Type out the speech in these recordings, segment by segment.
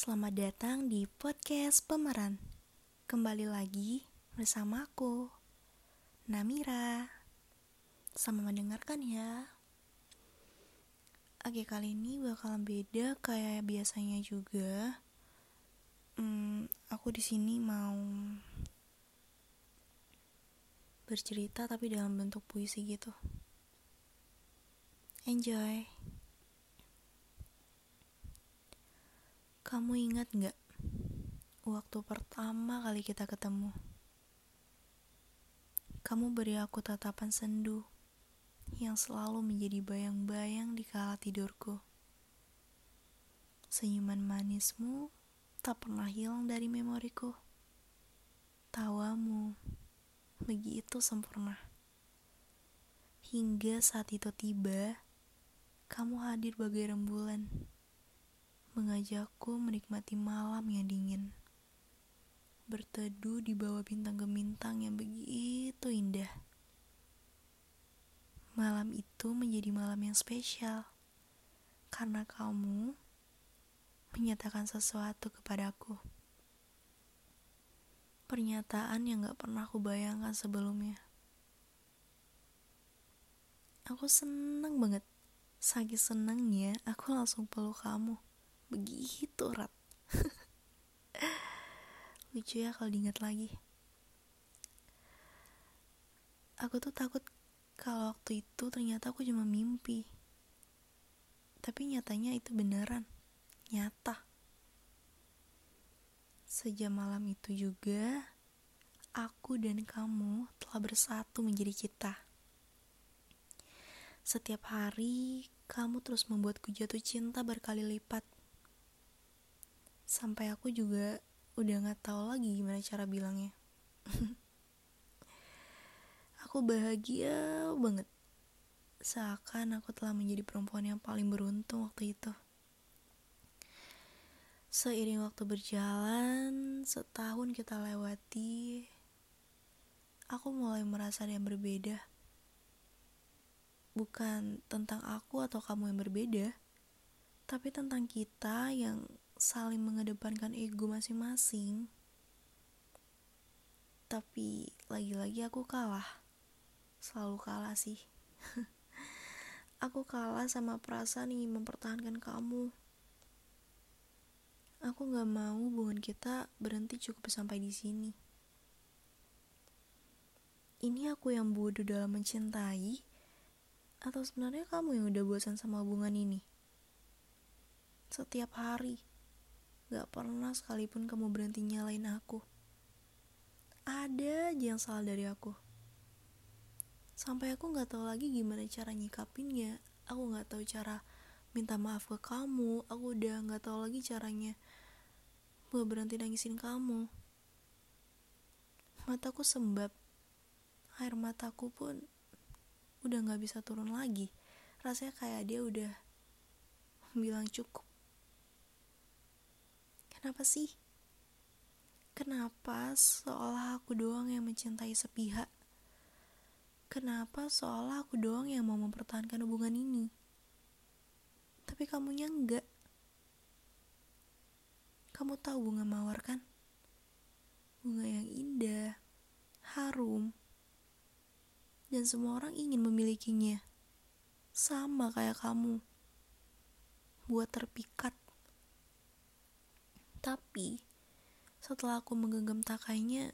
Selamat datang di podcast Pemeran. Kembali lagi bersama aku, Namira. Sama mendengarkan ya. Oke, kali ini bakalan beda kayak biasanya juga. Hmm, aku di sini mau bercerita tapi dalam bentuk puisi gitu. Enjoy. Kamu ingat gak waktu pertama kali kita ketemu? Kamu beri aku tatapan sendu yang selalu menjadi bayang-bayang di kala tidurku. Senyuman manismu tak pernah hilang dari memoriku. Tawamu begitu sempurna. Hingga saat itu tiba, kamu hadir bagai rembulan mengajakku menikmati malam yang dingin. Berteduh di bawah bintang gemintang yang begitu indah. Malam itu menjadi malam yang spesial karena kamu menyatakan sesuatu kepadaku. Pernyataan yang gak pernah aku bayangkan sebelumnya. Aku seneng banget. Saking senengnya, aku langsung peluk kamu begitu erat lucu ya kalau diingat lagi. Aku tuh takut kalau waktu itu ternyata aku cuma mimpi. Tapi nyatanya itu beneran. Nyata. Sejak malam itu juga aku dan kamu telah bersatu menjadi kita. Setiap hari kamu terus membuatku jatuh cinta berkali lipat sampai aku juga udah nggak tahu lagi gimana cara bilangnya. Aku bahagia banget. Seakan aku telah menjadi perempuan yang paling beruntung waktu itu. Seiring waktu berjalan setahun kita lewati aku mulai merasa yang berbeda. Bukan tentang aku atau kamu yang berbeda tapi tentang kita yang saling mengedepankan ego masing-masing. Tapi lagi-lagi aku kalah. Selalu kalah sih. aku kalah sama perasaan ingin mempertahankan kamu. Aku gak mau hubungan kita berhenti cukup sampai di sini. Ini aku yang bodoh dalam mencintai, atau sebenarnya kamu yang udah bosan sama hubungan ini? Setiap hari, Gak pernah sekalipun kamu berhenti nyalain aku. Ada aja yang salah dari aku. Sampai aku gak tahu lagi gimana cara nyikapinnya. Aku gak tahu cara minta maaf ke kamu. Aku udah gak tahu lagi caranya buat berhenti nangisin kamu. Mataku sembab. Air mataku pun udah gak bisa turun lagi. Rasanya kayak dia udah bilang cukup. Kenapa sih? Kenapa seolah aku doang yang mencintai sepihak? Kenapa seolah aku doang yang mau mempertahankan hubungan ini? Tapi kamunya enggak. Kamu tahu bunga mawar kan? Bunga yang indah, harum, dan semua orang ingin memilikinya. Sama kayak kamu. Buat terpikat tapi setelah aku menggenggam takainya,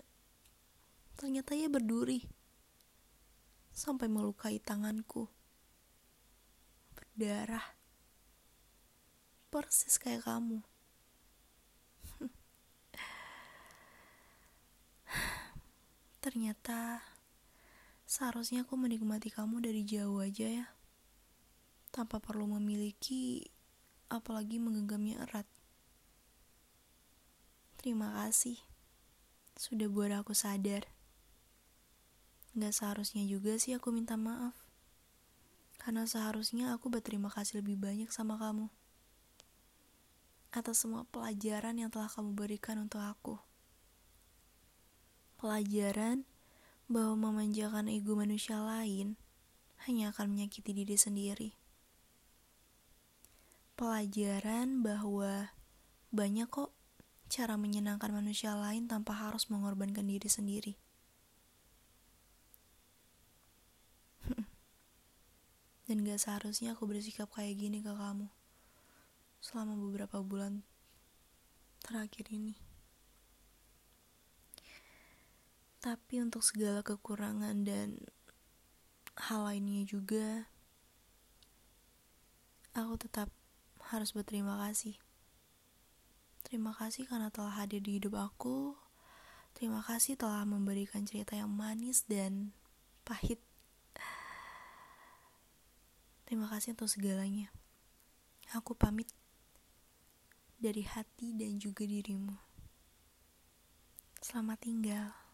ternyata ia berduri sampai melukai tanganku. Berdarah. Persis kayak kamu. Ternyata seharusnya aku menikmati kamu dari jauh aja ya. Tanpa perlu memiliki apalagi menggenggamnya erat. Terima kasih sudah buat aku sadar. Gak seharusnya juga sih aku minta maaf. Karena seharusnya aku berterima kasih lebih banyak sama kamu. Atas semua pelajaran yang telah kamu berikan untuk aku. Pelajaran bahwa memanjakan ego manusia lain hanya akan menyakiti diri sendiri. Pelajaran bahwa banyak kok cara menyenangkan manusia lain tanpa harus mengorbankan diri sendiri. Dan gak seharusnya aku bersikap kayak gini ke kamu selama beberapa bulan terakhir ini. Tapi untuk segala kekurangan dan hal lainnya juga, aku tetap harus berterima kasih. Terima kasih karena telah hadir di hidup aku. Terima kasih telah memberikan cerita yang manis dan pahit. Terima kasih untuk segalanya. Aku pamit dari hati dan juga dirimu. Selamat tinggal.